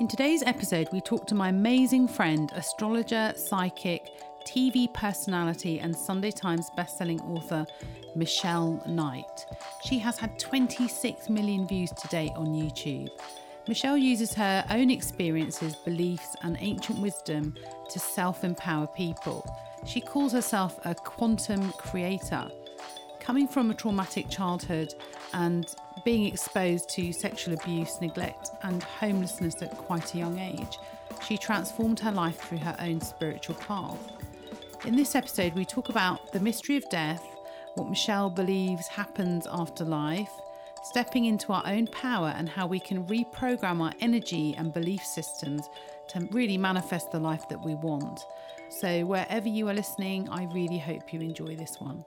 In today's episode, we talk to my amazing friend, astrologer, psychic, TV personality, and Sunday Times bestselling author, Michelle Knight. She has had 26 million views to date on YouTube. Michelle uses her own experiences, beliefs, and ancient wisdom to self empower people. She calls herself a quantum creator. Coming from a traumatic childhood and being exposed to sexual abuse, neglect, and homelessness at quite a young age, she transformed her life through her own spiritual path. In this episode, we talk about the mystery of death, what Michelle believes happens after life, stepping into our own power, and how we can reprogram our energy and belief systems to really manifest the life that we want. So, wherever you are listening, I really hope you enjoy this one.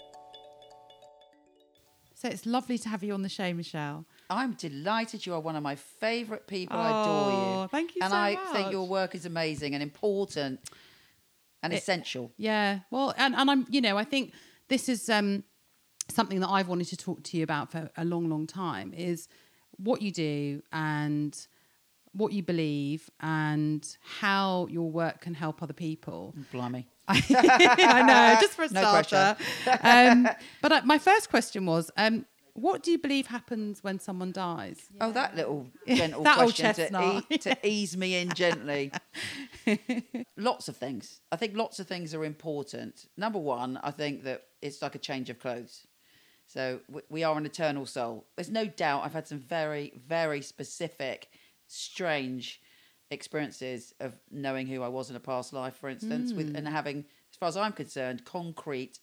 So, it's lovely to have you on the show, Michelle. I'm delighted you are one of my favourite people. I adore you. Oh, thank you so much. And so I much. think your work is amazing and important and It- essential. Yeah. Well, and, and I'm, you know, I think this is um, something that I've wanted to talk to you about for a long, long time is what you do and what you believe and how your work can help other people. Blimey. I know, just for a No starter. um, but uh, my first question was, um, what do you believe happens when someone dies? Oh, that little gentle That question to, e- to ease me in gently. lots of things. I think lots of things are important. Number one, I think that it's like a change of clothes. So w- we are an eternal soul. There's no doubt I've had some very, very specific, strange experiences of knowing who I was in a past life, for instance, with hmm. and having, as far as I'm concerned, concrete,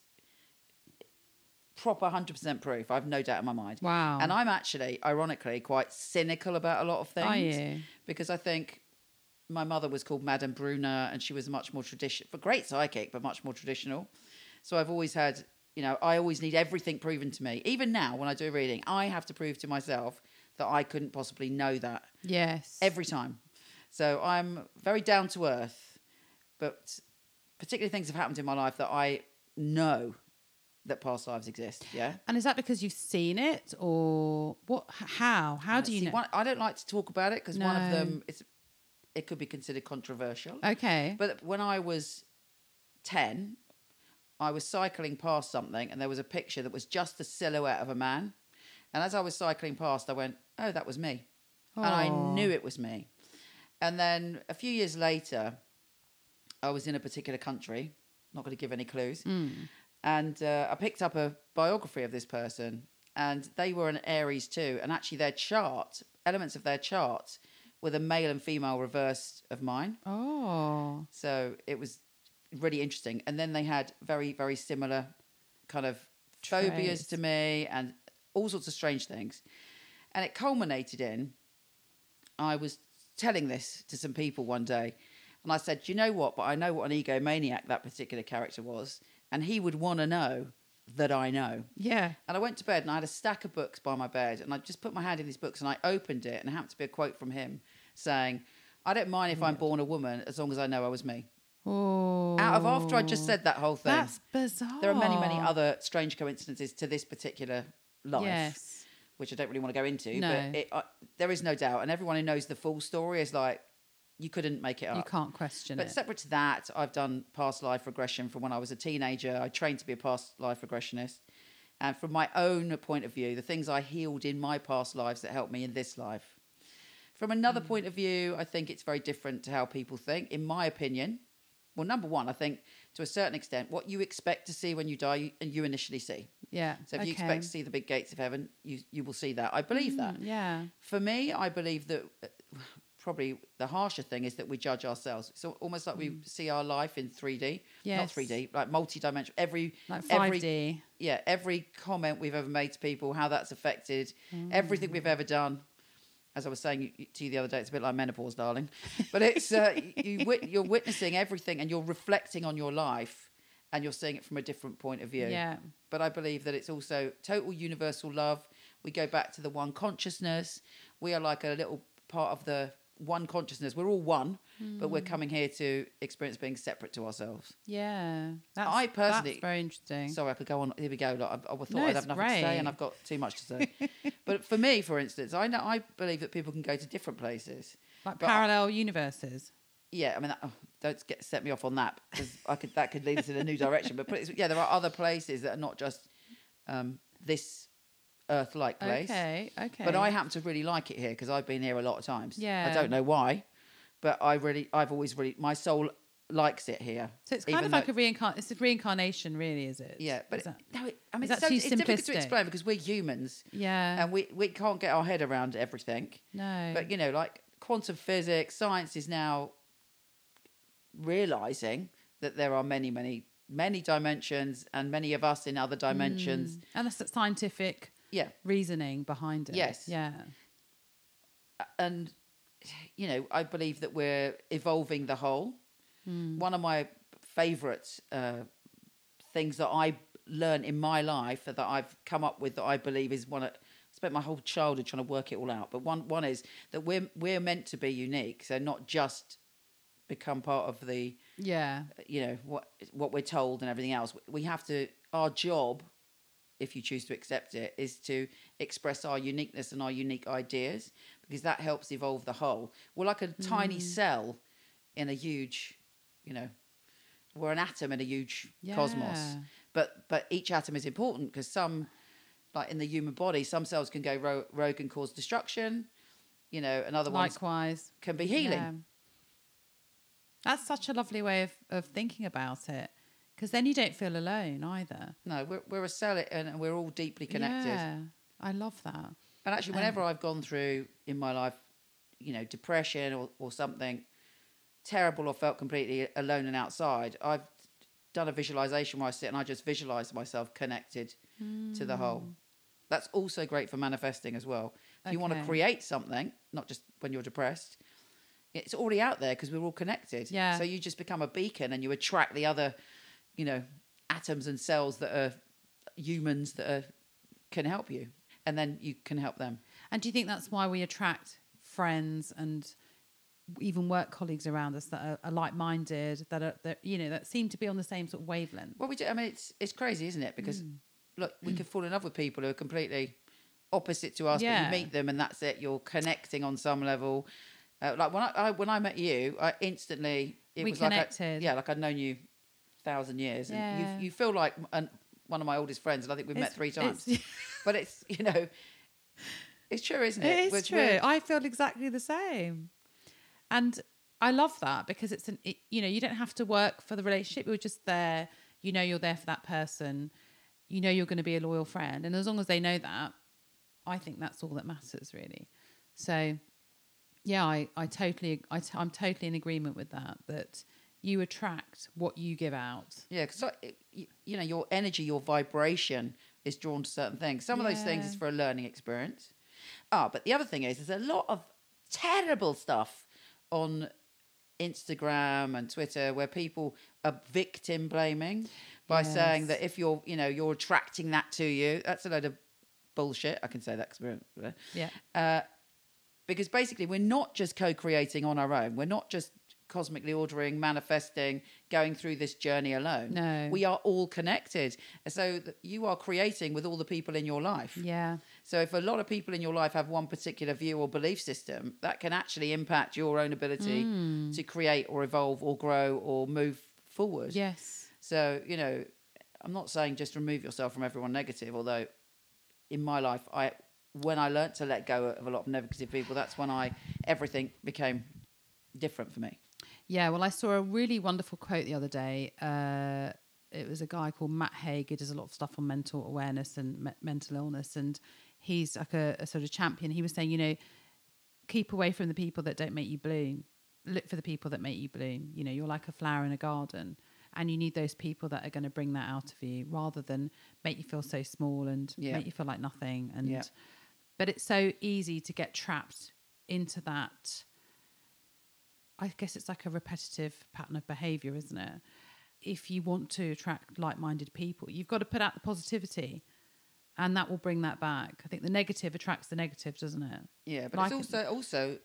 proper 100% proof. I've no doubt in my mind. Wow. And I'm actually, ironically, quite cynical about a lot of things. Are you? Because I think my mother was called Madame Brunner and she was much more traditional, a great psychic, but much more traditional. So I've always had, you know, I always need everything proven to me. Even now, when I do a reading, I have to prove to myself that I couldn't possibly know that Yes. every time. So I'm very down to earth, but particularly things have happened in my life that I know that past lives exist. Yeah. and is that because you've seen it or what? How? How do you See, know? One, I don't like to talk about it because one of them is it could be considered controversial. Okay. But when I was 10, I was cycling past something and there was a picture that was just the silhouette of a man. And as I was cycling past, I went, oh, that was me. And I knew it was me. And then a few years later, I was in a particular country, not going to give any clues. Mm. And uh, I picked up a biography of this person, and they were an Aries too. And actually, their chart, elements of their chart, were the male and female reversed of mine. Oh. So it was really interesting. And then they had very, very similar kind of phobias to me and all sorts of strange things. And it culminated in I was telling this to some people one day. And I said, you know what? But I know what an egomaniac that particular character was. And he would want to know that I know. Yeah. And I went to bed and I had a stack of books by my bed and I just put my hand in these books and I opened it and it happened to be a quote from him saying, I don't mind if I'm born a woman as long as I know I was me. Oh. Out of after I just said that whole thing, That's bizarre. there are many, many other strange coincidences to this particular life, Yes. Which I don't really want to go into. No. But it, uh, there is no doubt, and everyone who knows the full story is like, you couldn't make it up. You can't question But it. But separate to that, I've done past life regression from when I was a teenager. I trained to be a past life regressionist. And from my own point of view, the things I healed in my past lives that helped me in this life. From Mm. another point of view, I think it's very different to how people think. In my opinion, well, number one, I think to a certain extent, what you expect to see when you die, you, you initially see. yeah. So if okay. you expect to see the big gates of heaven, you, you will see that. I believe that. Mm, Yeah. For me, I believe that probably the harsher thing is that we judge ourselves. So almost like we see our life in 3D, not Mm. 3D, like multi-dimensional. Every Like 5D. yeah, every comment we've ever made to people, how that's affected everything we've ever done. As I was saying to you the other day, it's a bit like menopause, darling. But it's uh, you, you're witnessing everything, and you're reflecting on your life, and you're seeing it from a different point of view. Yeah. But I believe that it's also total universal love. We go back to the one consciousness. We are like a little part of the one consciousness. We're all one, but Hmm. we're coming here to experience being separate to ourselves. Yeah. That's, I personally- that's very interesting. Sorry, I could go on. Here we go. Like, I, I thought No, I'd have nothing to say, and. I've got too much to say. but for me, for instance, I know I believe that people can go to different places. like but I- parallel universes. Yeah, I mean, that, oh, don't get set me off on that because I could that could lead us in a new direction. But yeah, there are other places that are not just um, this Earth-like place. Okay. Okay. But I happen to really like it here because I've been here a lot of times. Yeah. I don't know why, but I really, I've always really, my soul likes it here. So it's kind of like a reincarnation. It's a reincarnation, really, is it? yeah, but it, that- no, it, I mean, it's, so, too it's difficult to explain because we're humans yeah. and we, we can't get our head around everything. no. But you know, like quantum physics, science is now realizing that there are many, many, many dimensions, and many of us in other dimensions. Mm. and that's scientific Yeah, reasoning behind it. Yes. Yeah. and you know, I believe that we're evolving the whole. Hmm. One of my favorite uh, things that I learned in my life that I've come up with that I believe is one. Of, I spent my whole childhood trying to work it all out, but one one is that we're we're meant to be unique, so not just become part of the Yeah. you know what what we're told and everything else. We have to. Our job, if you choose to accept it, is to express our uniqueness and our unique ideas because that helps evolve the whole. We're like a tiny mm. cell in a huge, you know, we're an atom in a huge cosmos. But but each atom is important because some, like in the human body, some cells can go ro- rogue and cause destruction. You know, and other ones Likewise. can be healing. Yeah. That's such a lovely way of, of thinking about it. Because then you don't feel alone either. No, we're we're a cell and we're all deeply connected. Yeah. I love that. And actually, um, whenever I've gone through in my life, you know, depression or, or something terrible or felt completely alone and outside, I've done a visualization where I sit and I just visualize myself connected to the whole. Hmm. That's also great for manifesting as well. If you want to create something, not just when you're depressed, it's already out there because we're all connected. Yeah. So you just become a beacon and you attract the other, you know, atoms and cells that are humans that are, can help you. And then you can help them. And do you think that's why we attract friends and even work colleagues around us that are, are like-minded, that are that you know that seem to be on the same sort of wavelength? Well, we do. I mean, it's it's crazy, isn't it? Because Mm. look, we could fall in love with people who are completely opposite to us, but you meet them and that's it. You're connecting on some level. Uh, like when I, I when I met you, I instantly it We was like I- connected. yeah, like I'd known you thousand years, and Yeah. you you feel like an, one of my oldest friends, and I think we've met three times. it's- but it's you know, it's true, isn't it? It is We're- true. we're- I feel exactly the same, and I love that because it's an it, you know you don't have to work for the relationship. You're just there. You know you're there for that person. You know you're going to be a loyal friend, and as long as they know that, I think that's all that matters really. So, yeah, I I totally I t- I'm totally in agreement with that. That you attract what you give out. Yeah, because you, you know your energy, your vibration is drawn to certain things. Some of those things is for a learning experience. Ah, but the other thing is, there's a lot of terrible stuff on Instagram and Twitter where people are victim blaming by saying that if you're, you know, you're attracting that to you. That's a load of bullshit. I can say that experience. Yeah. Uh, because basically, we're not just co creating on our own. We're not just cosmically ordering, manifesting, going through this journey alone. No. We are all connected. So you are creating with all the people in your life. Yeah. So if a lot of people in your life have one particular view or belief system, that can actually impact your own ability Mm. to create or evolve or grow or move forward. Yes. So, you know, I'm not saying just remove yourself from everyone negative, although in my life, I when I learnt to let go of a lot of negative people, that's when I everything became different for me. Yeah, well, I saw a really wonderful quote the other day. Uh, it was a guy called Matt Haig. He does a lot of stuff on mental awareness and me- mental illness, and he's like a, a sort of champion. He was saying, you know, keep away from the people that don't make you bloom. Look for the people that make you bloom. You know, you're like a flower in a garden, and you need those people that are going to bring that out of you, rather than make you feel so small and Yeah. make you feel like nothing. And Yeah. but it's so easy to get trapped into that I guess it's like a repetitive pattern of behavior, isn't it? If you want to attract like minded people, you've got to put out the positivity and that will bring that back. I think the negative attracts the negative, doesn't it? Yeah, but Like- it's also also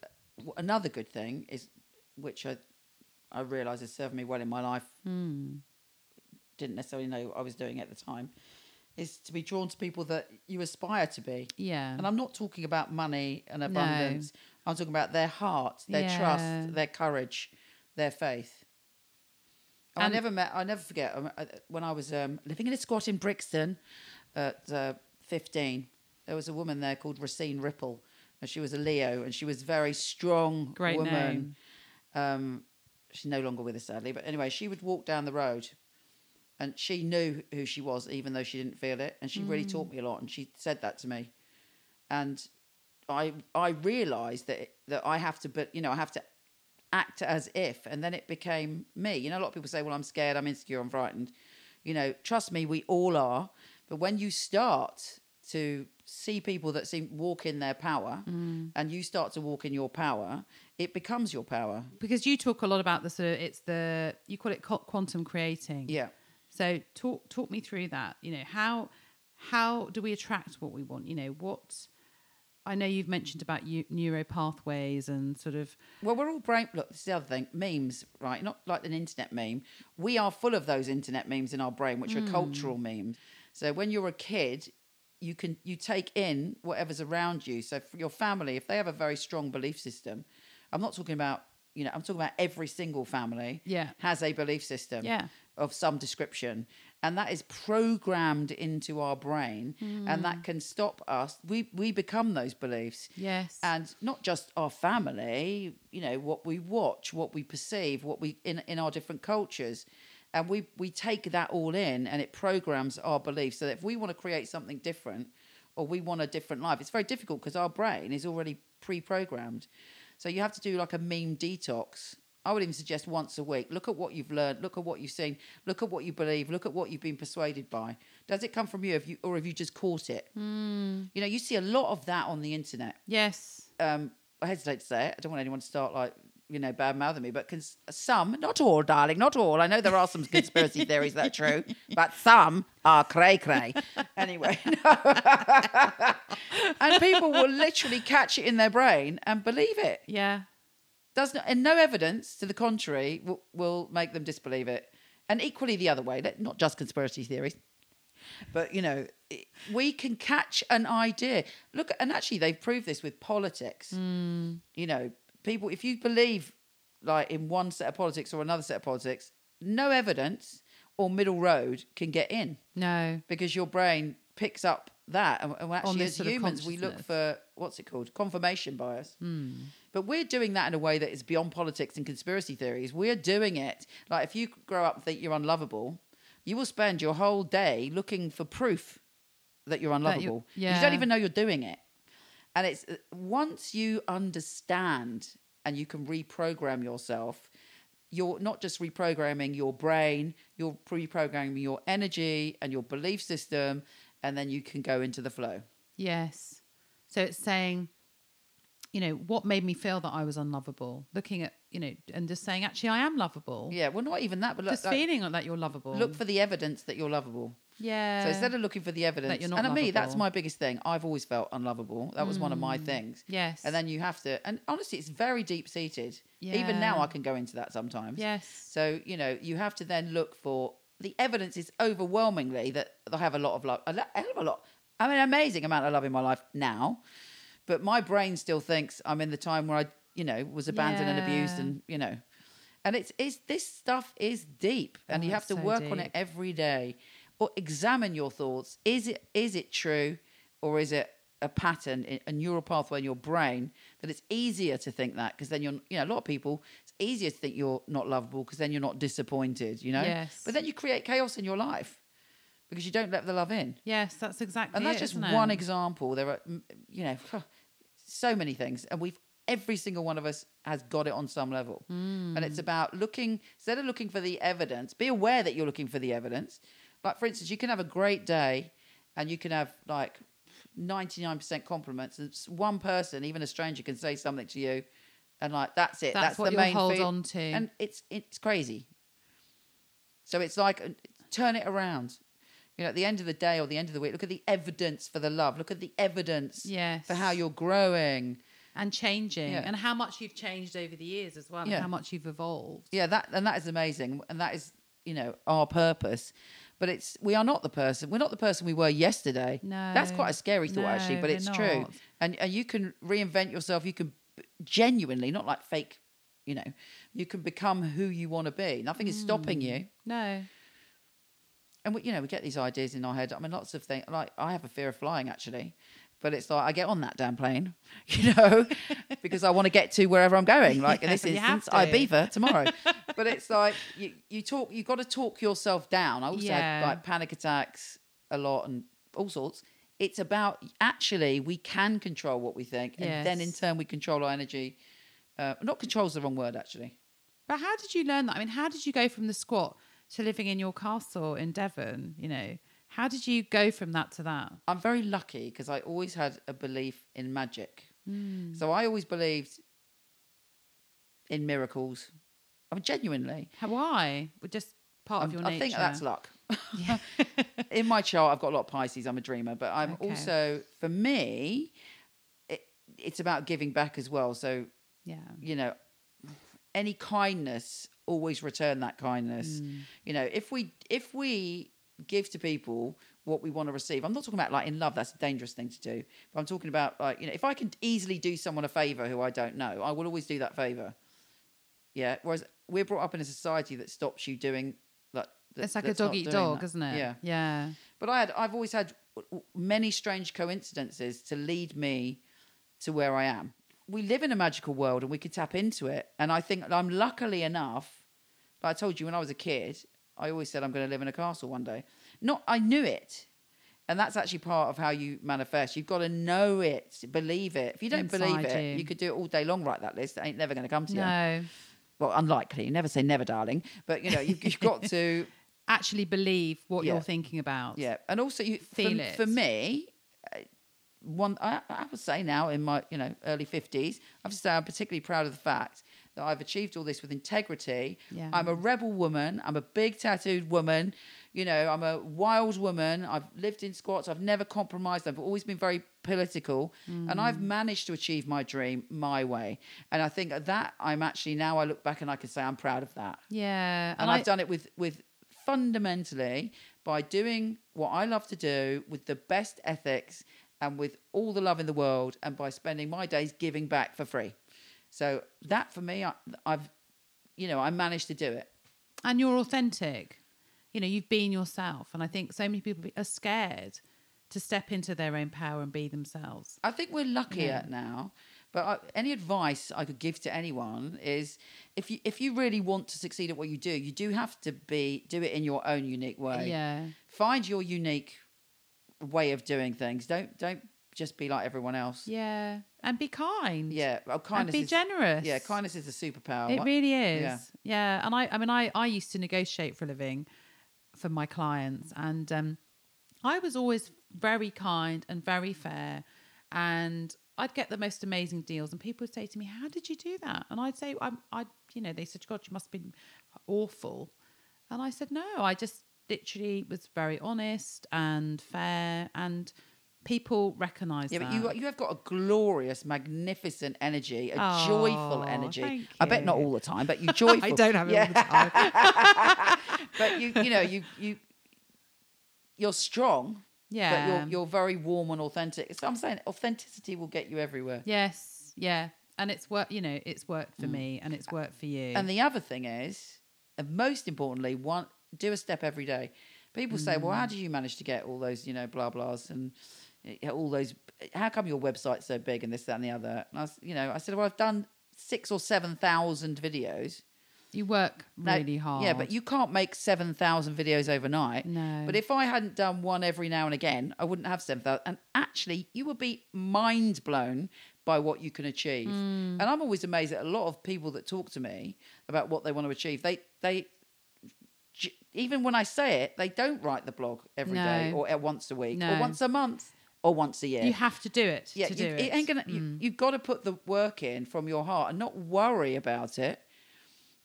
another good thing is, which I, I realise has served me well in my life. Mm. Didn't necessarily know I was doing at the time, is to be drawn to people that you aspire to be. Yeah. And I'm not talking about money and No. I'm talking about their heart, their Yeah. trust, their courage, their faith. I never met. I never forget um, when I was um, living in a squat in Brixton at uh, 15. There was a woman there called Racine Ripple, and she was a Leo, and she was a very strong Great woman. name. Um, she's no longer with us, sadly. But anyway, she would walk down the road, and she knew who she was, even though she didn't feel it. And she really taught me a lot. And she said that to me, and I I realised that that I have to, but you know, I have to act as if, and then it became me. You know, a lot of people say, "Well, I'm scared, I'm insecure, I'm frightened." You know, trust me, we all are. But when you start to see people that seem walk in their power, mm. and you start to walk in your power, it becomes your power. because you talk a lot about the sort of it's the you call it quantum creating. Yeah. So talk talk me through that. You know how how do we attract what we want? You know what I know you've mentioned about eu- neuro pathways and sort of Well, we're all brain. Look, this is the other thing. Memes, right? Not like an internet meme. We are full of those internet memes in our brain, which are hmm. cultural memes. So when you're a kid, you can you take in whatever's around you. So for your family, if they have a very strong belief system, I'm not talking about you know I'm talking about every single family. Yeah. has a belief system. Yeah. of some description, and that is programmed into our brain, and that can stop us. We we become those beliefs. Yes. And not just our family you know what we watch what we perceive what we in in our different cultures. And we we take that all in and it programs our beliefs. So that if we want to create something different or we want a different life it's very difficult because our brain is already pre-programmed. So you have to do like a meme detox I would even suggest once a week. Look at what you've learned. Look at what you've seen. Look at what you believe. Look at what you've been persuaded by. Does it come from you, have you or have you just caught it? You know, you see a lot of that on the internet yes um, I hesitate to say it. I don't want anyone to start like you know bad mouthing me, but cons- some, not all, darling, not all. I know there are some conspiracy theories that are true, but some are cray cray. Anyway, and people will literally catch it in their brain and believe it. yeah Does not, and no evidence to the contrary will, will make them disbelieve it. And equally the other way, not just conspiracy theories, but you know, we can catch an idea. Look, and actually, they've proved this with politics. You know, people, if you believe like in one set of politics or another set of politics, no evidence or middle road can get in no because your brain picks up that. And, actually, as humans, we look for what's it called? Confirmation bias. But we're doing that in a way that is beyond politics and conspiracy theories. We're doing it like if you grow up and think you're unlovable, you will spend your whole day looking for proof that you're unlovable. you- You yeah. don't even know you're doing it. And it's uh, once you understand and you can reprogram yourself, you're not just reprogramming your brain, you're reprogramming your energy and your belief system, and then you can go into the flow. yes so it's saying you know what made me feel that I was unlovable looking at you know and just saying actually I am lovable Yeah, well, not even that, but look, just like, feeling like that you're lovable look for the evidence that you're lovable. yeah So instead of looking for the evidence, you're not and to me, that's my biggest thing. I've always felt unlovable. That was one of my mm. things. yes And then you have to, and honestly, it's very deep seated. Yeah. Even now, I can go into that sometimes. yes So you know, you have to then look for the evidence is overwhelmingly that I have a lot of love, a hell of a lot. I mean, amazing amount of love in my life now, but my brain still thinks I'm in the time where I, you know, was abandoned and abused, and you know, and it's it's this stuff is deep, and Oh, you have to so work on it every day, or examine your thoughts. Is it is it true, or is it a pattern, a neural pathway in your brain that it's easier to think that because then you're, you know, a lot of people, it's easier to think you're not lovable because then you're not disappointed, you know? Yes. But then you create chaos in your life because you don't let the love in. yes that's exactly And that's it, just one it? example. There are, you know, so many things. And we've, every single one of us has got it on some level. And it's about looking, instead of looking for the evidence, be aware that you're looking for the evidence. Like, for instance, you can have a great day and you can have like 99% compliments. And one person, even a stranger, can say something to you. And like, that's it. That's That's, what the main hold feel- on to. And it's, it's crazy. So it's like, uh, turn it around. You know, at the end of the day or the end of the week, look at the evidence for the love. Look at the evidence Yes. for how you're growing. and changing Yeah. and how much you've changed over the years as well Yeah. and how much you've evolved. Yeah, that and that is amazing, and that is you know our purpose. But it's we are not the person. We're not the person we were yesterday. no that's quite a scary thought actually, but it's true. And and you can reinvent yourself. You can genuinely, not like fake. You know, you can become who you want to be. Nothing is stopping Hmm. you. No. And we, you know, we get these ideas in our head. I mean, lots of things. Like I have a fear of flying actually, but it's like I get on that damn plane, you know, because I want to get to wherever I'm going. Like in this you instance, I to. beaver tomorrow. but it's like you, you talk. You've got to talk yourself down. I also Yeah. had like panic attacks a lot and all sorts. It's about actually we can control what we think, and then in turn we control our energy. Uh, not control is the wrong word actually. But how did you learn that? I mean, how did you go from the squat to living in your castle in Devon? You know, how did you go from that to that? I'm very lucky because I always had a belief in magic. Hmm. So I always believed in miracles. I mean, genuinely. How, why? We're just part of I'm- your I nature. think that's luck. Yeah. in my chart, I've got a lot of Pisces. I'm a dreamer, but I'm Okay. also, for me, it, it's about giving back as well. So, yeah. you know, any kindness, always return that kindness. Mm. You know, if we if we give to people what we want to receive, I'm not talking about like in love. That's a dangerous thing to do. But I'm talking about like you know, if I can easily do someone a favor who I don't know, I will always do that favor. Yeah. Whereas we're brought up in a society that stops you doing like. that- It's like a dog eat dog, that. isn't it? Yeah. Yeah. But I had, I've always had many strange coincidences to lead me to where I am. We live in a magical world and we can tap into it. And I think I'm luckily enough, like I told you when I was a kid, I always said I'm going to live in a castle one day. Not, I knew it. And that's actually part of how you manifest. You've got to know it, believe it. If you don't believe it, you. you could do it all day long, write that list. It ain't never going to come to you. No. Well, unlikely. Never say never, darling. But, you know, you've, you've got to Actually believe what Yeah. you're thinking about. Yeah, and also you Feel for, it. for me. One, I, I would say now in my you know early fifties, I have to say I'm particularly proud of the fact that I've achieved all this with integrity. Yeah. I'm a rebel woman. I'm a big tattooed woman. You know, I'm a wild woman. I've lived in squats. I've never compromised. I've always been very political, and I've mm. managed to achieve my dream my way. And I think that I'm actually now I look back and I can say I'm proud of that Yeah. and I- I've done it with with fundamentally by doing what I love to do with the best ethics and with all the love in the world, and by spending my days giving back for free. So that for me, I, I've, you know, I managed to do it. and you're authentic. You know, you've been yourself. And I think so many people are scared to step into their own power and be themselves. I think we're luckier Yeah. now. But I, any advice I could give to anyone is, if you if you really want to succeed at what you do, you do have to be do it in your own unique way. Yeah. Find your unique way of doing things. Don't don't just be like everyone else. Yeah. And be kind. Yeah, well, And kindness be is, generous. Yeah, kindness is a superpower. It really is. Yeah. Yeah. And I, I mean, I, I used to negotiate for a living for my clients, and um, I was always very kind and very fair, and I'd get the most amazing deals, and people would say to me, "How did you do that?" And I'd say, "I'm, I, you know," they said, "God, you must have been awful," and I said, "No, I just literally was very honest and fair, and people recognise Yeah, that." but you you have got a glorious, magnificent energy, a Oh, joyful energy. thank I bet not you. all the time, but you joyful. I don't have it all the time. but you you know you you you're strong. yeah. But you're you're very warm and authentic. So I'm saying authenticity will get you everywhere. Yes, yeah, and it's worked. You know, it's worked for me, and it's worked for you. Mm. And the other thing is, and most importantly, one do a step every day. People say, "Well, Mm. how do you manage to get all those, you know, blah blahs and uh, all those? How come your website's so big and this, that, and the other?" And I, was, you know, I said, "Well, I've done six or seven thousand videos. you work Now, really hard. Yeah, but you can't make seven thousand videos overnight. No. But if I hadn't done one every now and again, I wouldn't have seven thousand. And actually, you would be mind blown by what you can achieve. Hmm. And I'm always amazed at a lot of people that talk to me about what they want to achieve. They they even when I say it, they don't write the blog every day No. or uh, once a week or once a month or once a year. you have to do it. yeah, to you, do it. ain't gonna. You, you've got to put the work in from your heart and not worry about it.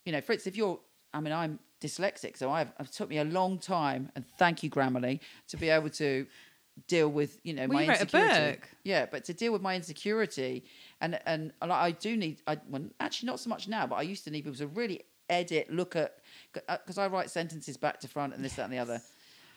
You know, Fritz, if you're, I mean, I'm dyslexic, so I've it took me a long time, and thank you, Grammarly, to be able to deal with you know Well, my you wrote a insecurity. book. Yeah, but to deal with my insecurity and and I do need I well, actually not so much now, but I used to need people to really edit, look at because uh, I write sentences back to front and this that and the other.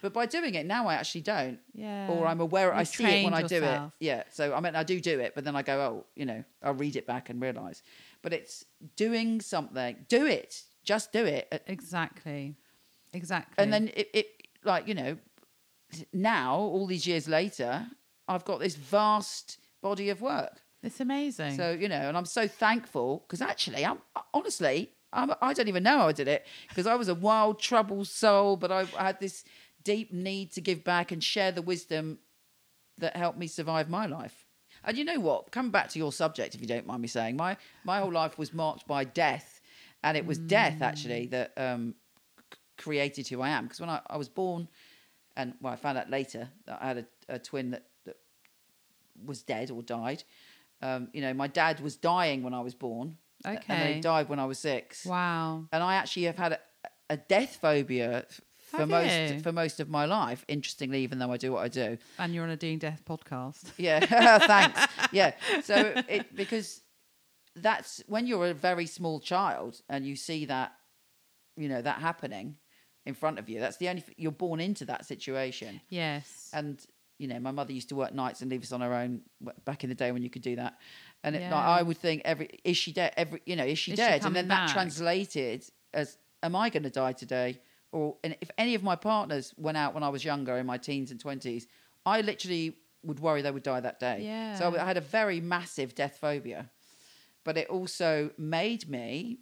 But by doing it now, I actually don't. Yeah. Or I'm aware I You've see it when I do it. yourself. Yeah. So I mean, I do do it, but then I go, oh, you know, I'll read it back and realize. But it's doing something. Do it. Just do it. Exactly. Exactly. And then it, it like you know, now all these years later, I've got this vast body of work. it's amazing. So you know, and I'm so thankful because actually, I'm honestly, I'm, I don't even know how I did it because I was a wild, troubled soul, but I, I had this deep need to give back and share the wisdom that helped me survive my life. And you know what? Coming back to your subject, if you don't mind me saying, my my whole life was marked by death, and it was death actually that um, c- created who I am. Because when I, I was born, and well, I found out later that I had a, a twin that, that was dead or died. Um, you know, my dad was dying when I was born. And they died when I was six. wow. And I actually have had a, a death phobia for Have most you? for most of my life. Interestingly, even though I do what I do. And you're on a Doing Death podcast. Yeah, thanks. Yeah, so it because that's when you're a very small child and you see that, you know, that happening in front of you. That's the only you're born into that situation. Yes. And you know, my mother used to work nights and leave us on her own back in the day when you could do that. And it, like, I would think every is she dead? Every you know, is she Is she dead? and coming then that translated as, am I going to die today? Or and if any of my partners went out when I was younger in my teens and twenties, I literally would worry they would die that day. Yeah. So I had a very massive death phobia, but it also made me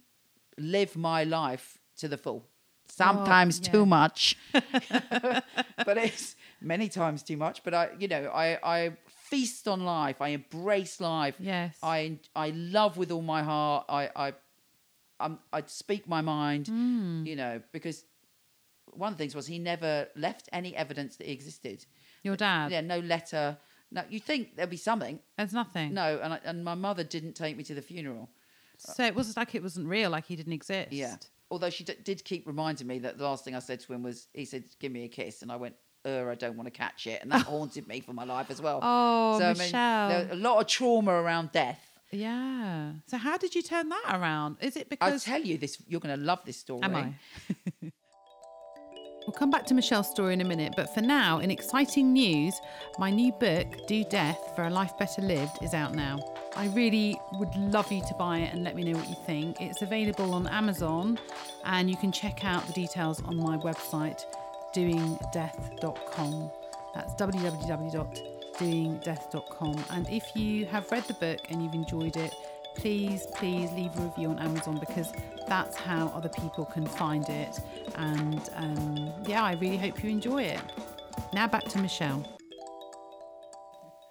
live my life to the full. Sometimes oh, yeah. too much, but it's many times too much. But I, you know, I, I feast on life. I embrace life. Yes. I, I love with all my heart. I, I, I'm, I speak my mind. Hmm. You know, because one of the things was he never left any evidence that he existed. Your dad. Yeah, no letter. No, you think there'd be something. There's nothing. No, and I, and my mother didn't take me to the funeral. So it was like it wasn't real, like he didn't exist. Yeah. Although she d- did keep reminding me that the last thing I said to him was, he said, "Give me a kiss," and I went, "Uh, I don't want to catch it," and that haunted me for my life as well. Oh, so Michelle. there a lot of trauma around death. Yeah. So how did you turn that around? Is it because I'll tell you this. You're going to love this story. Am I? We'll come back to Michelle's story in a minute, but for now, in exciting news, my new book, Do Death for a Life Better Lived, is out now. I really would love you to buy it and let me know what you think. It's available on Amazon, and you can check out the details on my website, doingdeath.com. That's www.doingdeath.com. And if you have read the book and you've enjoyed it, please, please leave a review on Amazon because that's how other people can find it. And um, yeah, I really hope you enjoy it. Now back to Michelle.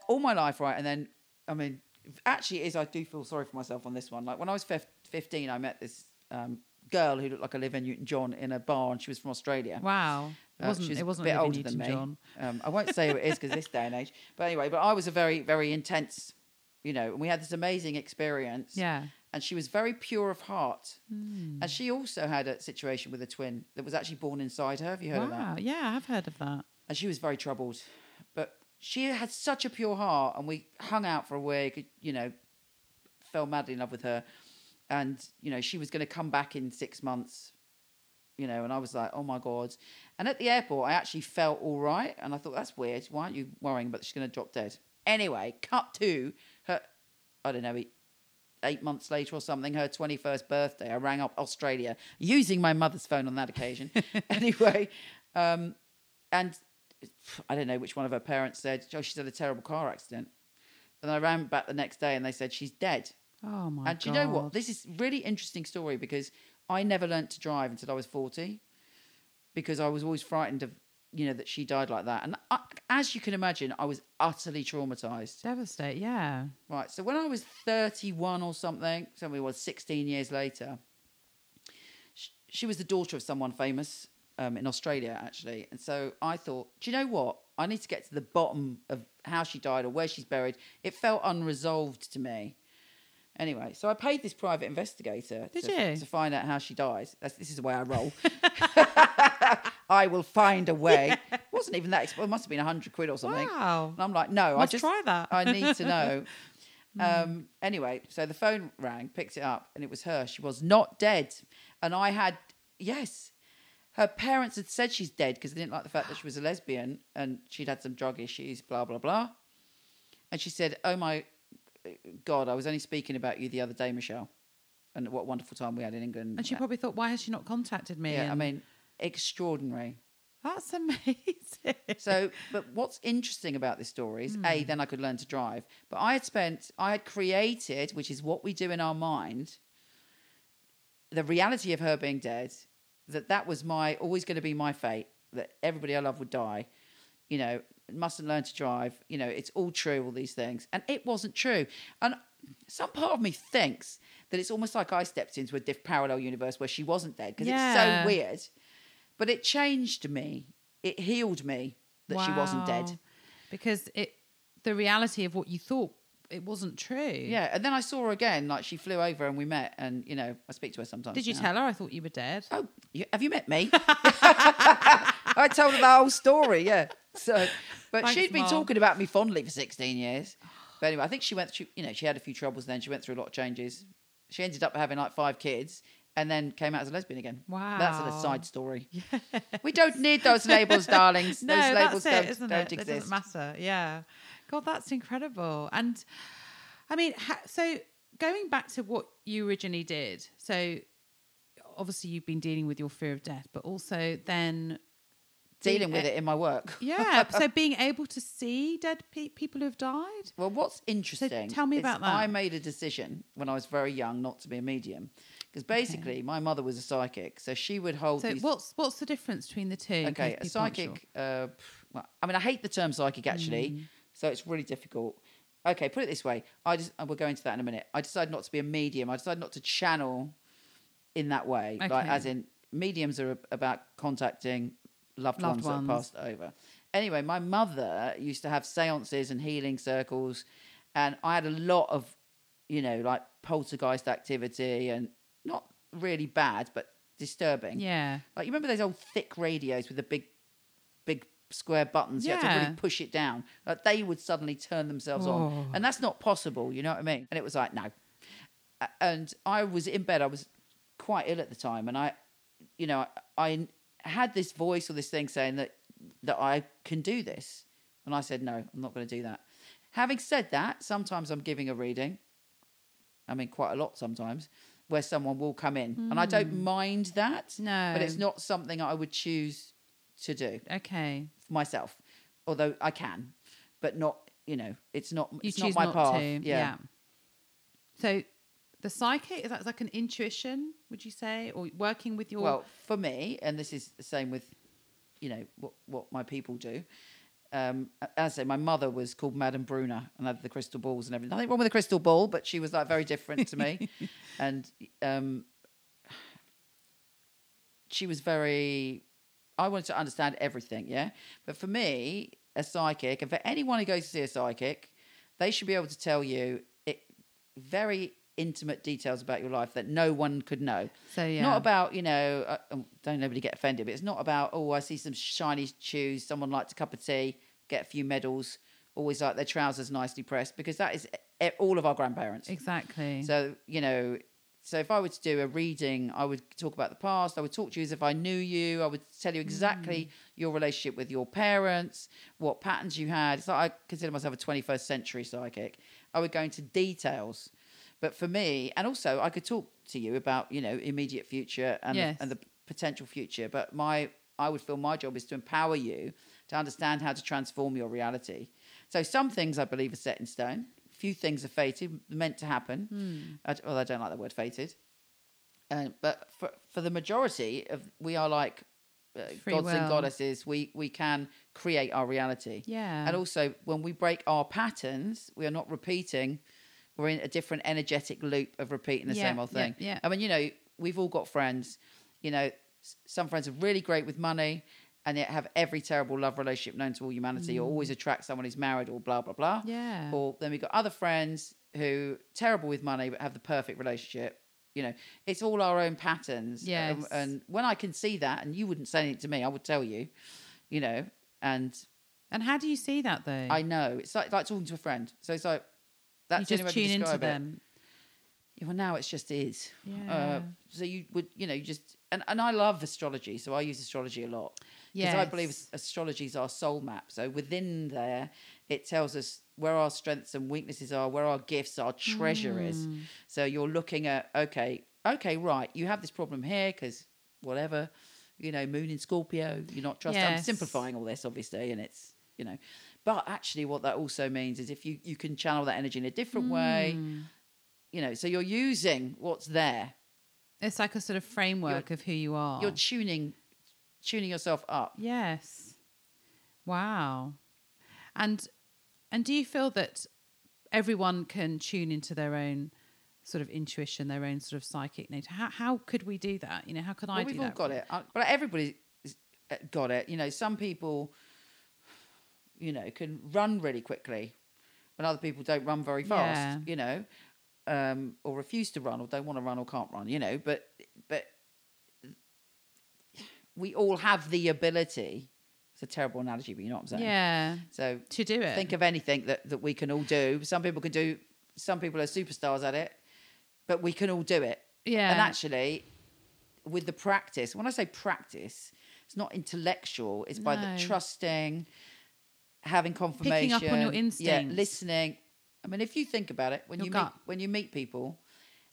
all my life, right? And then, I mean, actually, it is I do feel sorry for myself on this one. Like when I was fif- 15, I met this um, girl who looked like Olivia Newton-John in a bar, and she was from Australia. Wow. It Uh, wasn't, she was it wasn't a bit older than me. Um, I won't say who it is because this day and age. But anyway, but I was a very, very intense, you know, and we had this amazing experience. Yeah. And she was very pure of heart. Hmm. And she also had a situation with a twin that was actually born inside her. Have you heard of that? Wow. Yeah, I've heard of that. and she was very troubled. But she had such a pure heart, and we hung out for a week. You know, fell madly in love with her, and you know she was going to come back in six months. You know, and I was like, oh my god. And at the airport, I actually felt all right, and I thought that's weird. Why aren't you worrying about she's going to drop dead? Anyway, cut to her. I don't know. Eight months later or something, her 21st birthday, I rang up Australia using my mother's phone on that occasion. anyway, um, and I don't know which one of her parents said, "Oh, she's had a terrible car accident." And I ran back the next day, and they said she's dead. Oh my god. and god. you know what? This is really interesting story because I never learnt to drive until I was forty, because I was always frightened of you know that she died like that. And I, as you can imagine, I was utterly traumatized. Devastate. Yeah. Right. So when I was 31 or something, something was 16 years later, sh- she was the daughter of someone famous um, in Australia, actually. And so I thought, do you know what? I need to get to the bottom of how she died or where she's buried. It felt unresolved to me. Anyway, so I paid this private investigator Did to, you? to find out how she dies. That's, this is the way I roll. I will find a way. Well, wasn't even that expensive. It must have been a hundred quid or something. Wow. And I'm like, no, Must I just try that. I need to know. um, anyway, so the phone rang, picked it up, and it was her. She was not dead, and I had yes. Her parents had said she's dead because they didn't like the fact that she was a lesbian and she'd had some drug issues, blah blah blah. And she said, "Oh my God, I was only speaking about you the other day, Michelle, and what a wonderful time we had in England." And she probably thought, why has she not contacted me? yeah, I mean, extraordinary. that's amazing. So, but what's interesting about this story is Hmm. a then I could learn to drive. But I had spent, I had created, which is what we do in our mind, the reality of her being dead. That that was my always going to be my fate. That everybody I love would die. You know, mustn't learn to drive. You know, it's all true. All these things, and it wasn't true. And some part of me thinks that it's almost like I stepped into a diff parallel universe where she wasn't dead because Yeah. it's so weird. But it changed me. It healed me that she wasn't dead. Because it, the reality of what you thought, it wasn't true. Yeah, and then I saw her again. Like she flew over and we met, and you know I speak to her sometimes. Did you now. tell her I thought you were dead? Oh, you, have you met me? I told her the whole story. Yeah. So, but Thanks, she'd been Mom. talking about me fondly for sixteen years. But anyway, I think she went through. You know, she had a few troubles. Then she went through a lot of changes. She ended up having like five kids, and then came out as a lesbian again. Wow. That's an Wow. aside story. We don't need those labels, darlings. no, those labels that's it, don't, isn't don't it? It exist. doesn't matter. Yeah. God, that's incredible. And I mean, ha- so going back to what you originally did, so obviously you've been dealing with your fear of death, but also then Dealing with it in my work. Yeah. so being able to see dead pe- people who've died. Well, what's interesting? tell me is about that. I made a decision when I was very young not to be a medium, because basically my mother was a psychic, so she would hold So these. what's what's the difference between the two? okay, a aren't sure? psychic. Uh, well, I mean, I hate the term psychic actually, Mm. so it's really difficult. Okay, put it this way. I just we'll go into that in a minute. I decided not to be a medium. I decided not to channel in that way, like as in mediums are about contacting loved, Loved ones, that ones. have passed over. Anyway, my mother used to have seances and healing circles, and I had a lot of, you know, like poltergeist activity and not really bad, but disturbing. Yeah. Like you remember those old thick radios with the big, big square buttons? You had to really push it down. Like they would suddenly turn themselves on, Oh. and that's not possible. You know what I mean? And it was like no. And I was in bed. I was quite ill at the time, and I, you know, I had this voice or this thing saying that that I can do this, and I said no, I'm not going to do that. Having said that, sometimes I'm giving a reading. I mean, quite a lot sometimes, where someone will come in, and I don't hmm. mind that. No. but it's not something I would choose to do Okay. for myself. Although I can, but not. You know, it's not. You it's choose not my not path. to. Yeah. So the psychic is that like an intuition? Would you say, or working with your? Well, for me, and this is the same with, you know, what what my people do. Um, as I say, my mother was called Madame Bruna and had the crystal balls and everything. Nothing wrong with a crystal ball, but she was like very different to me, and um, she was very. I wanted to understand everything, yeah. But for me, a psychic, and for anyone who goes to see a psychic, they should be able to tell you it, very intimate details about your life that no one could know. so yeah. Not about, you know, uh, um, don't nobody get offended, but it's not about, oh, I see some shiny shoes, someone liked a cup of tea, get a few medals, always like their trousers nicely pressed, because that is e- all of our grandparents. exactly. So, you know, so if I were to do a reading, I would talk about the past. I would talk to you as if I knew you. I would tell you exactly your relationship with your parents, what patterns you had. It's like I consider myself a 21st century psychic. I would go into details. But for me, and also I could talk to you about, you know, immediate future and, Yes. the, and the potential future. But my, I would feel my job is to empower you to understand how to transform your reality. So some things I believe are set in stone. Few things are fated, meant to happen. Hmm. I, well, I don't like the word fated. Uh, but for, for the majority of, we are like uh, gods and goddesses. We we can create our reality. yeah. And also, when we break our patterns, we are not repeating. We're in a different energetic loop of repeating the Yeah, same old thing. yeah. yeah. I mean, you know, we've all got friends. You know, some friends are really great with money, and they have every terrible love relationship known to all humanity, or always attract someone who's married, or blah blah blah. Mm. yeah. Or then we've got other friends who terrible with money but have the perfect relationship. You know, it's all our own patterns. Yeah. Yes. and when I can see that, and you wouldn't say anything to me, I would tell you. You know, and And how do you see that though? I know it's like like talking to a friend. So it's like that's you just only way I tune into it. them. Yeah, well, now it's just is. Yeah. Uh, so you would, you know, you just and, and I love astrology, so I use astrology a lot because I believe astrology is our soul map. So within there, it tells us where our strengths and weaknesses are, where our gifts, our treasure is. Hmm. So you're looking at okay, okay, right, you have this problem here because whatever, you know, Moon in Scorpio, you're not trusting. I'm simplifying all this, obviously, and it's you know, but actually, what that also means is if you you can channel that energy in a different way, Hmm. you know, so you're using what's there. It's like a sort of framework of who you are. You're tuning tuning yourself up. Yes. Wow. And and do you feel that everyone can tune into their own sort of intuition, their own sort of psychic nature? How how could we do that? You know, how could I well, do we've all got it, but everybody's uh, got it. You know, some people, you know, can run really quickly, when other people don't run very fast. Yeah. You know, um, or refuse to run, or don't want to run, or can't run. You know, but but we all have the ability. It's a terrible analogy, but you know what I'm saying. Yeah. So To do it. think of anything that, that we can all do. Some people can do. Some people are superstars at it, but we can all do it. yeah. And actually, with the practice, when I say practice, it's not intellectual. It's by the trusting, having confirmation, Picking up on your yeah, listening. I mean, if you think about it, when Your you gut. meet when you meet people,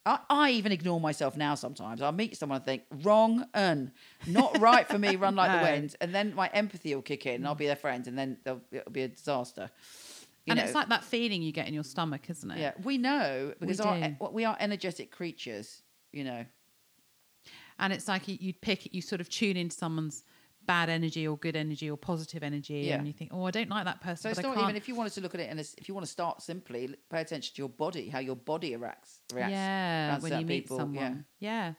I, I even ignore myself now. Sometimes I meet someone and think wrong and not right for me. Run like the wind, and then my empathy will kick in, and I'll be their friend, and then it'll be a disaster. You and know, it's like that feeling you get in your stomach, isn't it? yeah, we know because our, eh, we are energetic creatures. You know, And it's like you, you'd pick, you sort of tune into someone's bad energy or good energy or positive energy, Yeah. and you think, oh, I don't like that person. So it's not can't. even if you wanted to look at it, and if you want to start simply, pay attention to your body, how your body reacts. reacts yeah, when you meet people, someone. Yeah.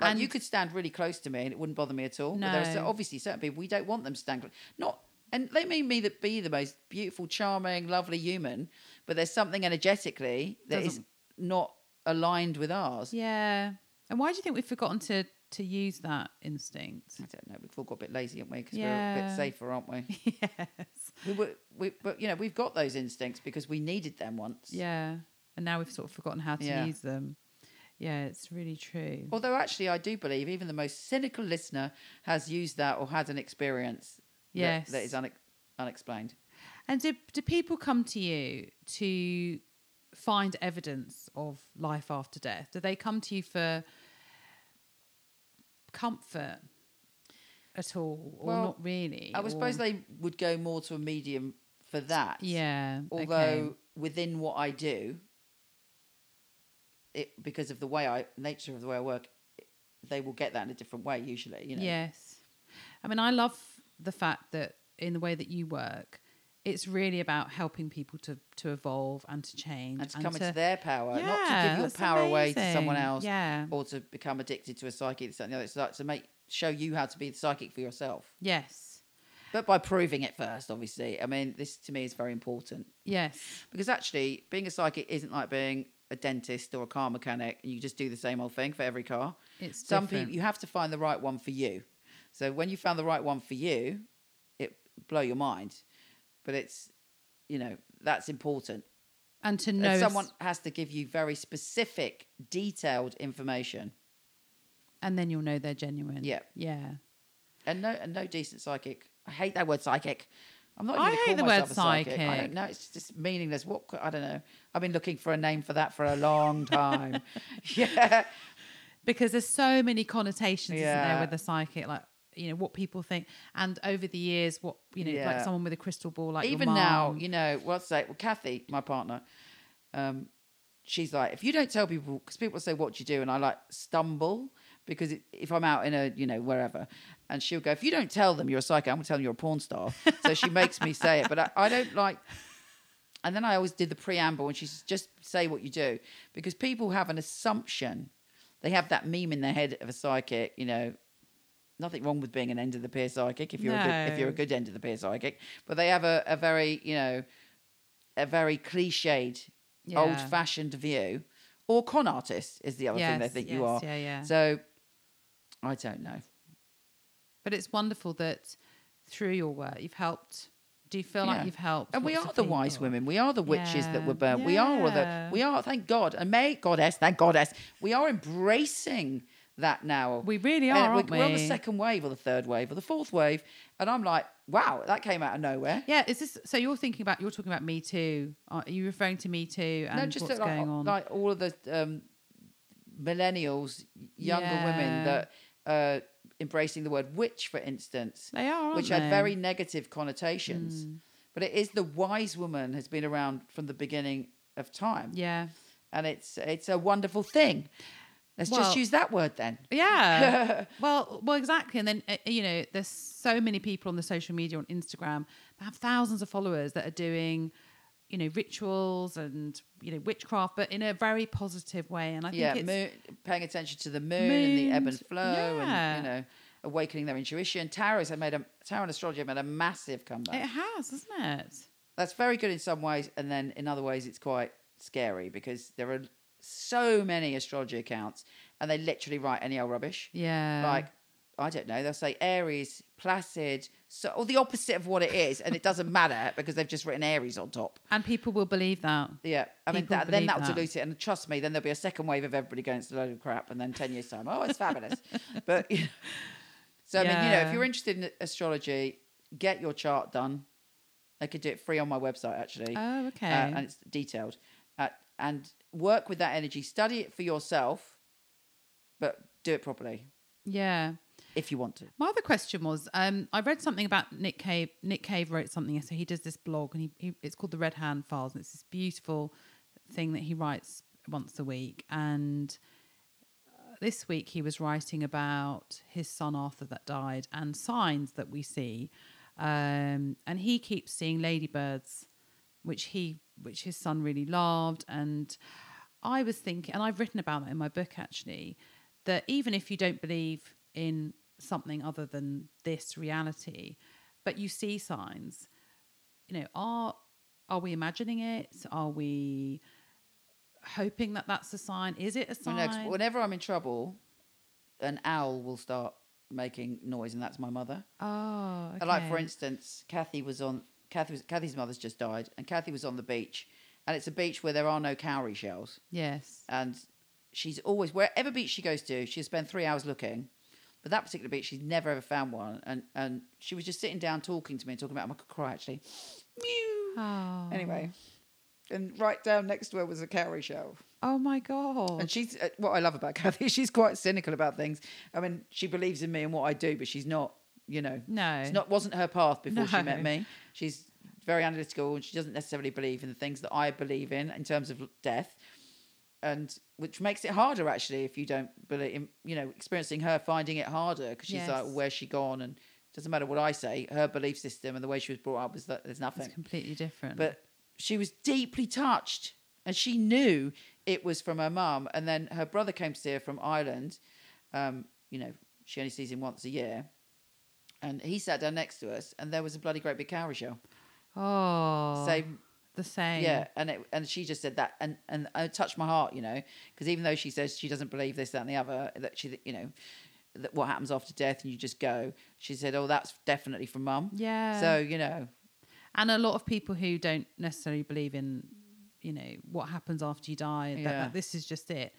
Like and you could stand really close to me, and it wouldn't bother me at all. But there are No. obviously certain people we don't want them to stand close. Not, and they may be that be the most beautiful, charming, lovely human, but there's something energetically that is Doesn't- not aligned with ours. Yeah. And why do you think we've forgotten to to use that instinct? I don't know. We've all got a bit lazy, haven't we? Because we're a bit safer, aren't we? yes. we, were, we, but you know, we've got those instincts because we needed them once. Yeah. And now we've sort of forgotten how to Yeah. use them. Yeah, it's really true. Although actually, I do believe even the most cynical listener has used that or had an experience that- Yes. that is une- unexplained. And do, do people come to you to find evidence of life after death? Do they come to you for comfort at all, or Well, not really? I would suppose they would go more to a medium for that. Yeah. Although okay. within what I do, it because of the way I nature of the way I work, they will get that in a different way usually. You know. Yes. I mean, I love the fact that in the way that you work, it's really about helping people to, to evolve and to change And to come into their power, not to give your power away to someone else, Yeah. or to become addicted to a psychic. This, that, and other. It's like to make show you how to be the psychic for yourself. Yes. But by proving it first, obviously. I mean, this to me is very important Yes. because actually, being a psychic isn't like being a dentist or a car mechanic. You just do the same old thing for every car. It's Some different. people, you have to find the right one for you. So when you found the right one for you, it blow your mind. But it's, you know, that's important. and to And know someone has to give you very specific, detailed information. and then you'll know they're genuine. Yeah. Yeah. And no, and no decent psychic. I hate that word psychic. I'm not. I hate the word a psychic. I don't know. It's just meaningless. What I don't know. I've been looking for a name for that for a long time. yeah, Because there's so many connotations, isn't there, with the psychic, like you know what people think, and over the years, what you know, like someone with a crystal ball, like even now, you know, well, say, well, Kathy, my partner, um, she's like, if you don't tell people, because people say, what do you do? And I like stumble because it, if I'm out in a, you know, wherever, and she'll go, if you don't tell them you're a psychic, I'm going to tell them you're a porn star. so she makes me say it, but I, I don't like, and then I always did the preamble and she's just say what you do because people have an assumption. They have that meme in their head of a psychic, you know, nothing wrong with being an end of the pier psychic if you're a good, if you're a good end of the pier psychic, but they have a, a very you know a very cliched, Yeah. old fashioned view, or con artist is the other thing they Yes, think you are. Yeah, yeah. So I don't know. But it's wonderful that through your work, you've helped. Do you feel Yeah. like you've helped? And we are the wise women. We are the witches that were burnt. We are the. We are. Thank God. And may goddess, thank goddess. We are embracing that now. We really are, we're, aren't we're on the second wave or the third wave or the fourth wave, and I'm like, wow, that came out of nowhere. Yeah, is this so? You're thinking about you're talking about Me Too. Are you referring to Me Too and no, just what's like, going on? like all of the um, millennials, younger women that are embracing the word witch, for instance. they are, which they? Had very negative connotations. But it is the wise woman has been around from the beginning of time, yeah, and it's it's a wonderful thing. Let's Well- just use that word then. yeah. well, well, exactly. And then uh, you know, there's so many people on the social media on Instagram that have thousands of followers that are doing, you know, rituals and you know witchcraft, but in a very positive way. And I think yeah, it's moon, paying attention to the moon, and the ebb and flow, yeah. and you know, awakening their intuition. Tarot has made a tarot and astrology have made a massive comeback. it has, hasn't it? That's very good in some ways, and then in other ways, it's quite scary because there are so many astrology accounts, and they literally write any old rubbish. Yeah. like I don't know, they'll say Aries, placid, so or the opposite of what it is, and it doesn't matter because they've just written Aries on top. and people will believe that. Yeah, I mean that, then that'll that. dilute it, and trust me, then there'll be a second wave of everybody going it's a load of crap, and then ten years time, oh, it's fabulous. but you know, so I mean, you know, if you're interested in astrology, get your chart done. I could do it free on my website actually. Oh, Uh, okay. and it's detailed. And work with that energy. Study it for yourself, but do it properly yeah. if you want to. My other question was, um, I read something about Nick Cave. Nick Cave wrote something. So he does this blog, and he, he it's called the Red Hand Files, and it's this beautiful thing that he writes once a week. And uh, this week he was writing about his son Arthur that died and signs that we see. Um, and he keeps seeing ladybirds, which he which his son really loved. And I was thinking, and I've written about that in my book actually, that even if you don't believe in something other than this reality, but you see signs, you know, are are we imagining it? Are we hoping that that's a sign? Is it a sign? whenever I'm in trouble, an owl will start making noise, and that's my mother. oh, okay. Like for instance, Kathy was on. Kathy was, Kathy's mother's just died, and Kathy was on the beach, and it's a beach where there are no cowrie shells, yes, and she's always wherever beach she goes to, she'll spend three hours looking. But that particular beach, she's never ever found one, and and she was just sitting down talking to me and talking about. I could cry actually. Mew. oh, Anyway, and right down next to her was a cowrie shell. oh my god, And she's uh, what I love about Kathy. She's quite cynical about things. I mean, she believes in me and what I do, but she's not. You know, no, it's not wasn't her path before she met me. She's very analytical and she doesn't necessarily believe in the things that I believe in in terms of death, and which makes it harder actually if you don't believe. In, you know, experiencing her finding it harder because she's like, Yes. "Where's she gone?" And it doesn't matter what I say. Her belief system and the way she was brought up is that there's nothing. it's completely different. But she was deeply touched and she knew it was from her mum. And then her brother came to see her from Ireland. Um, you know, she only sees him once a year. And he sat down next to us and there was a bloody great big cowrie shell. oh, Same, the same, yeah. And it, and she just said that. And, and it touched my heart, you know, because even though she says she doesn't believe this, that, and the other, that she, you know, that what happens after death and you just go, she said, oh, that's definitely from mum. yeah. So, you know, and a lot of people who don't necessarily believe in you know what happens after you die that, Yeah. that this is just it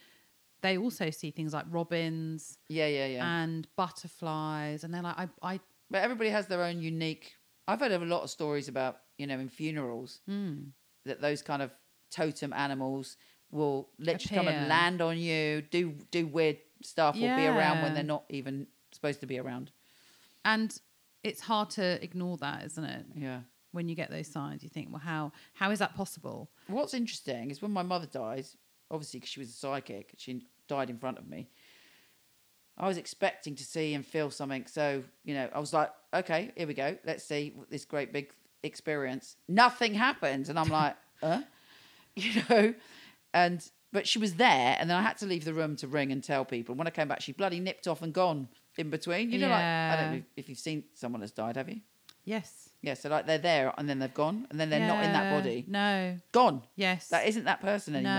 they also see things like robins yeah, yeah, yeah. and butterflies and they're like i, I But everybody has their own unique. I've heard of a lot of stories about you know in funerals mm, that those kind of totem animals will literally come and land on you, do do weird stuff, or be around when they're not even supposed to be around. and it's hard to ignore that isn't it Yeah. when you get those signs you think well how how is that possible What's interesting is when my mother dies, obviously because she was a psychic, she died in front of me. I was expecting to see and feel something, so you know, I was like, okay, here we go. Let's see this great big experience. Nothing happens. and I'm like, huh? You know, and but she was there, and then I had to leave the room to ring and tell people. And When I came back, she bloody nipped off and gone in between. You know, like I don't know if you've seen someone that's died, have you? yes Yeah, so like they're there and then they've gone, and then they're not in that body. no Gone. yes That isn't that person anymore.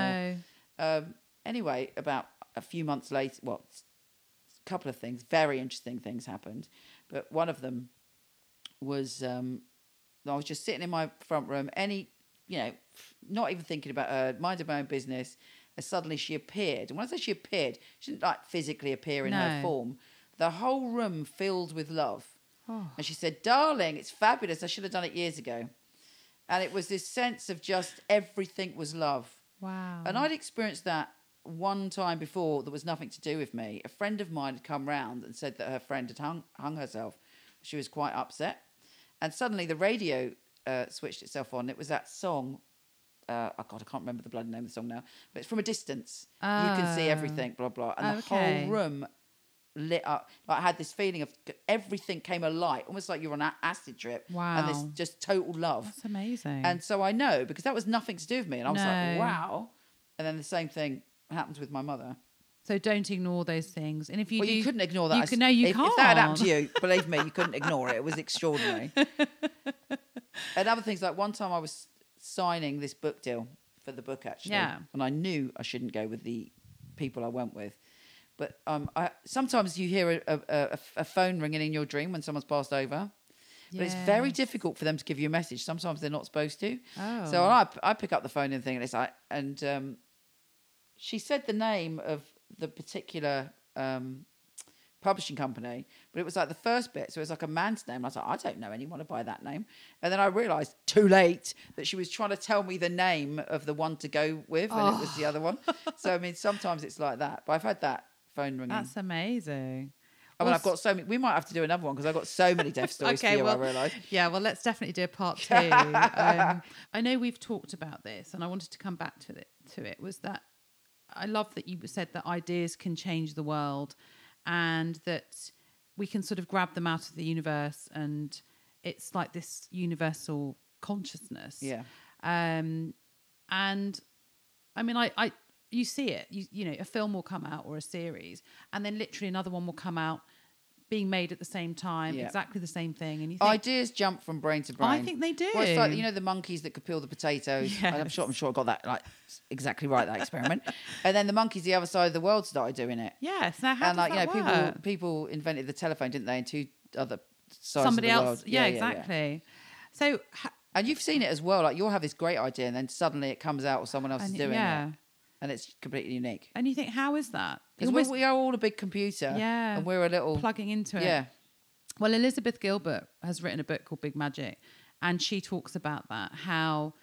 no Um, anyway, about a few months later, well, couple of things, very interesting things happened. But one of them was um, I was just sitting in my front room, any, you know, not even thinking about her, minding my own business. And suddenly she appeared. And when I say she appeared, she didn't like physically appear in her form. The whole room filled with love. Oh. And she said, Darling, it's fabulous. I should have done it years ago. And it was this sense of just everything was love. Wow. And I'd experienced that one time before that was nothing to do with me. A friend of mine had come round and said that her friend had hung, hung herself. She was quite upset. And suddenly the radio uh, switched itself on. It was that song. Uh, oh God, I can't remember the bloody name of the song now. But it's from a distance. you can see Ah. everything, blah, blah. And the whole room lit up. Like I had this feeling of everything came alight, almost like you're on an acid trip. Wow. And this just total love. That's amazing. And so I know because that was nothing to do with me. And I was like, wow. And then the same thing happens with my mother. so don't ignore those things. And if you well, do, you couldn't ignore that. You can, no, you if, can't. If that had happened to you, believe me, you couldn't ignore it. It was extraordinary. and other things like one time I was signing this book deal for the book actually, Yeah. and I knew I shouldn't go with the people I went with. But um, I, sometimes you hear a, a, a, a phone ringing in your dream when someone's passed over. But it's very difficult for them to give you a message. Sometimes they're not supposed to. Oh. So I, I pick up the phone and thing, and it's like, and um, she said the name of the particular um, publishing company, but it was like the first bit. So it was like a man's name. I was like, I don't know anyone by that name. And then I realised too late that she was trying to tell me the name of the one to go with, and it was the other one. So I mean, sometimes it's like that. But I've had that phone ringing. That's amazing. I mean, I've got so many. We might have to do another one because I've got so many death stories for you. I realise. Yeah, well, let's definitely do a part two. um, I know we've talked about this, and I wanted to come back to it. To it was that I love that you said that ideas can change the world, and that we can sort of grab them out of the universe, and it's like this universal consciousness. Yeah. Um, and I mean, I, I, you see it. You, you know, a film will come out or a series, and then literally another one will come out, being made at the same time, Yeah. exactly the same thing, and you think, Ideas jump from brain to brain. I think they do. Well, it's like you know the monkeys that could peel the potatoes. I'm sure I'm sure I got that like exactly right that experiment. and then the monkeys the other side of the world started doing it. Yes. Now, how and like you know that people people invented the telephone, didn't they? In two other sides Somebody of the else. world. Yeah, exactly. So, ha- And you've seen it as well. Like you'll have this great idea, and then suddenly it comes out, or someone else and is doing yeah, it, and it's completely unique. and you think, how is that? Because we are all a big computer, Yeah. and we're a little plugging into it. yeah. Well, Elizabeth Gilbert has written a book called Big Magic, and she talks about that how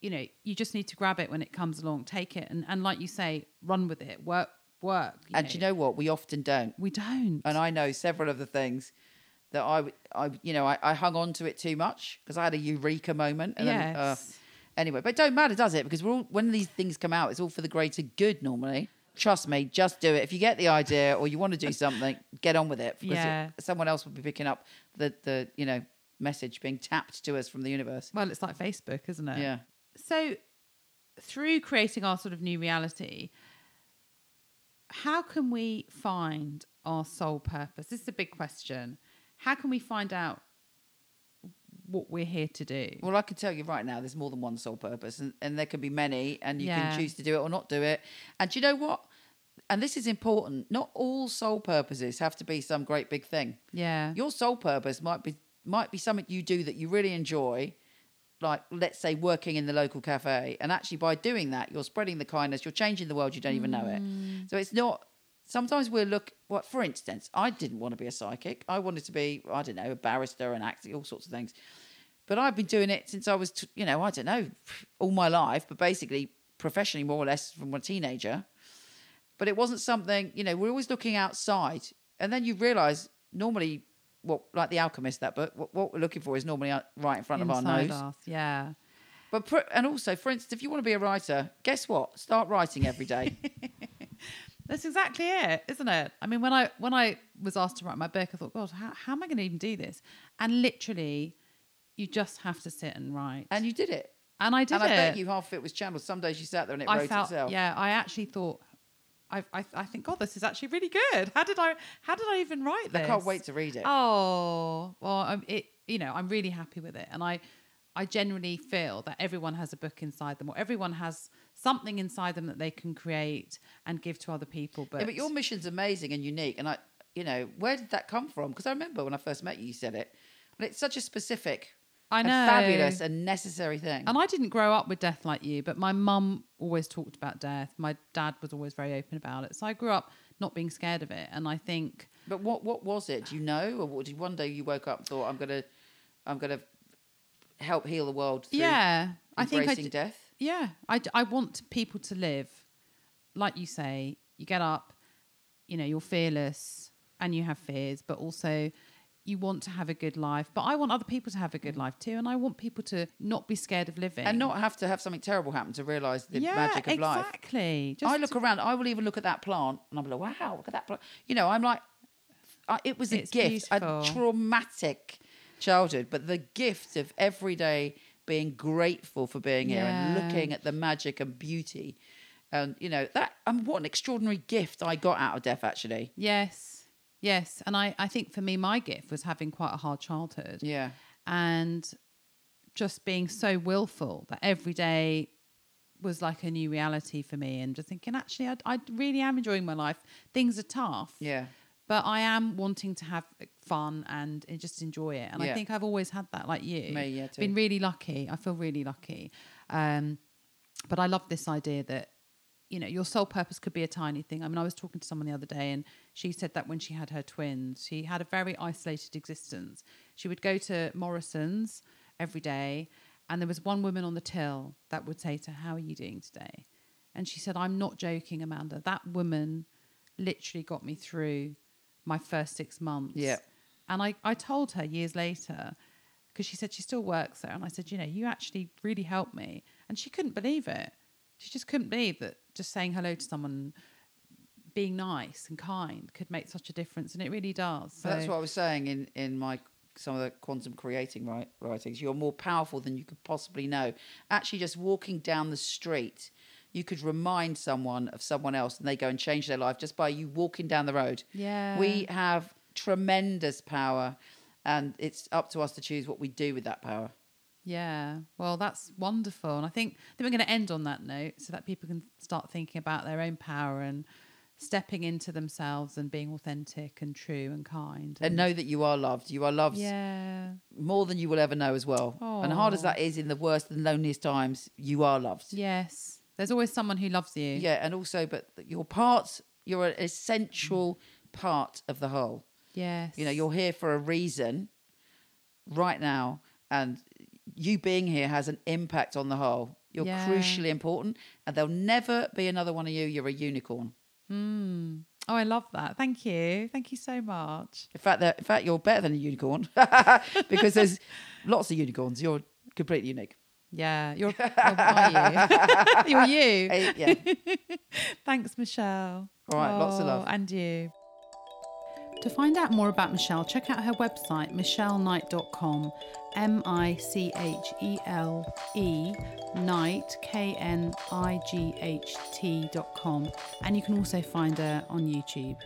you know you just need to grab it when it comes along, take it, and and like you say, run with it, work, work. And do you know what? We often don't. we don't. and I know several of the things that I, I you know, I, I hung on to it too much because I had a eureka moment. And then, uh, yes. anyway, but it don't matter, does it? Because we're all, when these things come out, it's all for the greater good normally. Trust me, just do it. If you get the idea or you want to do something, get on with it because it- Yeah. someone else will be picking up the, the, you know, message being tapped to us from the universe. well, it's like Facebook, isn't it? Yeah. So, through creating our sort of new reality, how can we find our soul purpose? This is a big question. How can we find out what we're here to do? Well, I can tell you right now, there's more than one sole purpose, and, and there can be many, and you Yeah. can choose to do it or not do it. And do you know what? And this is important. Not all sole purposes have to be some great big thing. Yeah. Your sole purpose might be might be something you do that you really enjoy, like let's say working in the local cafe. And actually, by doing that, you're spreading the kindness. You're changing the world. You don't even know it. Mm. So it's not. Sometimes we look. What, for instance, I didn't want to be a psychic. I wanted to be, I don't know, a barrister and acting, all sorts of things. But I've been doing it since I was, t- you know, I don't know, all my life. But basically, professionally, more or less, from a teenager but it wasn't something you know we're always looking outside and then you realize normally what like the alchemist that book what, what we're looking for is normally right in front of our nose us, yeah. but pr- and also for instance if you want to be a writer guess what start writing every day That's exactly it, isn't it? I mean, when I when I was asked to write my book, I thought, God, how, how am I going to even do this? And literally, you just have to sit and write. and you did it And I did it. and it. i bet you half of it was channeled some days you sat there and it I wrote felt, itself yeah. I actually thought, I, I, I think, God, this is actually really good. How did I, how did I even write this? i can't wait to read it Oh, well, I'm, it, you know, I'm really happy with it, and I, I generally feel that everyone has a book inside them, or everyone has something inside them that they can create and give to other people. But, yeah, but your mission's amazing and unique and i you know where did that come from because i remember when i first met you you said it But it's such a specific, I and know. fabulous, and necessary thing. And I didn't grow up with death like you, but my mum always talked about death. My dad was always very open about it. So I grew up not being scared of it. And I think, But what what was it? Do you know, or what, did one day you woke up and thought, "I'm gonna, I'm gonna help heal the world"? Through yeah, I think I, embracing death. Yeah, I, I want people to live, like you say, you get up, you know, you're fearless and you have fears, but also you want to have a good life. But I want other people to have a good life too. And I want people to not be scared of living. and not have to have something terrible happen to realize the yeah, magic of life. exactly. I look around. I will even look at that plant, and I'm like, "Wow, look at that plant." You know, I'm like, I, it was a It's gift, a traumatic childhood, but the gift of every day being grateful for being here and looking at the magic and beauty, and you know that. And what an extraordinary gift I got out of death, actually. Yes. Yes. And I, I think for me, my gift was having quite a hard childhood. Yeah, and just being so willful that every day was like a new reality for me and just thinking actually I, I really am enjoying my life things are tough yeah, but i am wanting to have fun and and just enjoy it. And i think i've always had that like you. Me, yeah, too. been really lucky. I feel really lucky. Um, but i love this idea that you know your sole purpose could be a tiny thing. I mean i was talking to someone the other day and she said that when she had her twins she had a very isolated existence. She would go to morrison's every day and there was one woman on the till that would say to her how are you doing today? And she said i'm not joking amanda. That woman literally got me through my first six months Yeah. and i, I told her years later because she said she still works there and i said you know you actually really helped me and she couldn't believe it she just couldn't believe that just saying hello to someone being nice and kind could make such a difference and it really does So that's what I was saying in in my some of the quantum creating write, writings. You're more powerful than you could possibly know. Actually, just walking down the street, you could remind someone of someone else, and they go and change their life just by you walking down the road. yeah We have tremendous power, and it's up to us to choose what we do with that power. Yeah, well, that's wonderful, and I think I think we're going to end on that note so that people can start thinking about their own power and stepping into themselves and being authentic and true and kind. And know that you are loved. You are loved yeah, more than you will ever know as well. And hard as that is in the worst and loneliest times, you are loved. yes. There's always someone who loves you. Yeah, and also, but you're part. You're an essential part of the whole. Yes. You know, you're here for a reason, right now, and you being here has an impact on the whole. You're Yeah. crucially important, and there'll never be another one of you. You're a unicorn. Mm. Oh, I love that. Thank you. Thank you so much. In fact, that- in fact, you're better than a unicorn because there's lots of unicorns. You're completely unique. Yeah, you're. oh, are you? you're you. Eh, yeah. Thanks, Michelle. All right, lots of love. Oh, And you. To find out more about Michelle, check out her website, michelleknight.com. M I C H E L E Knight, K N I G H T.com. And you can also find her on YouTube.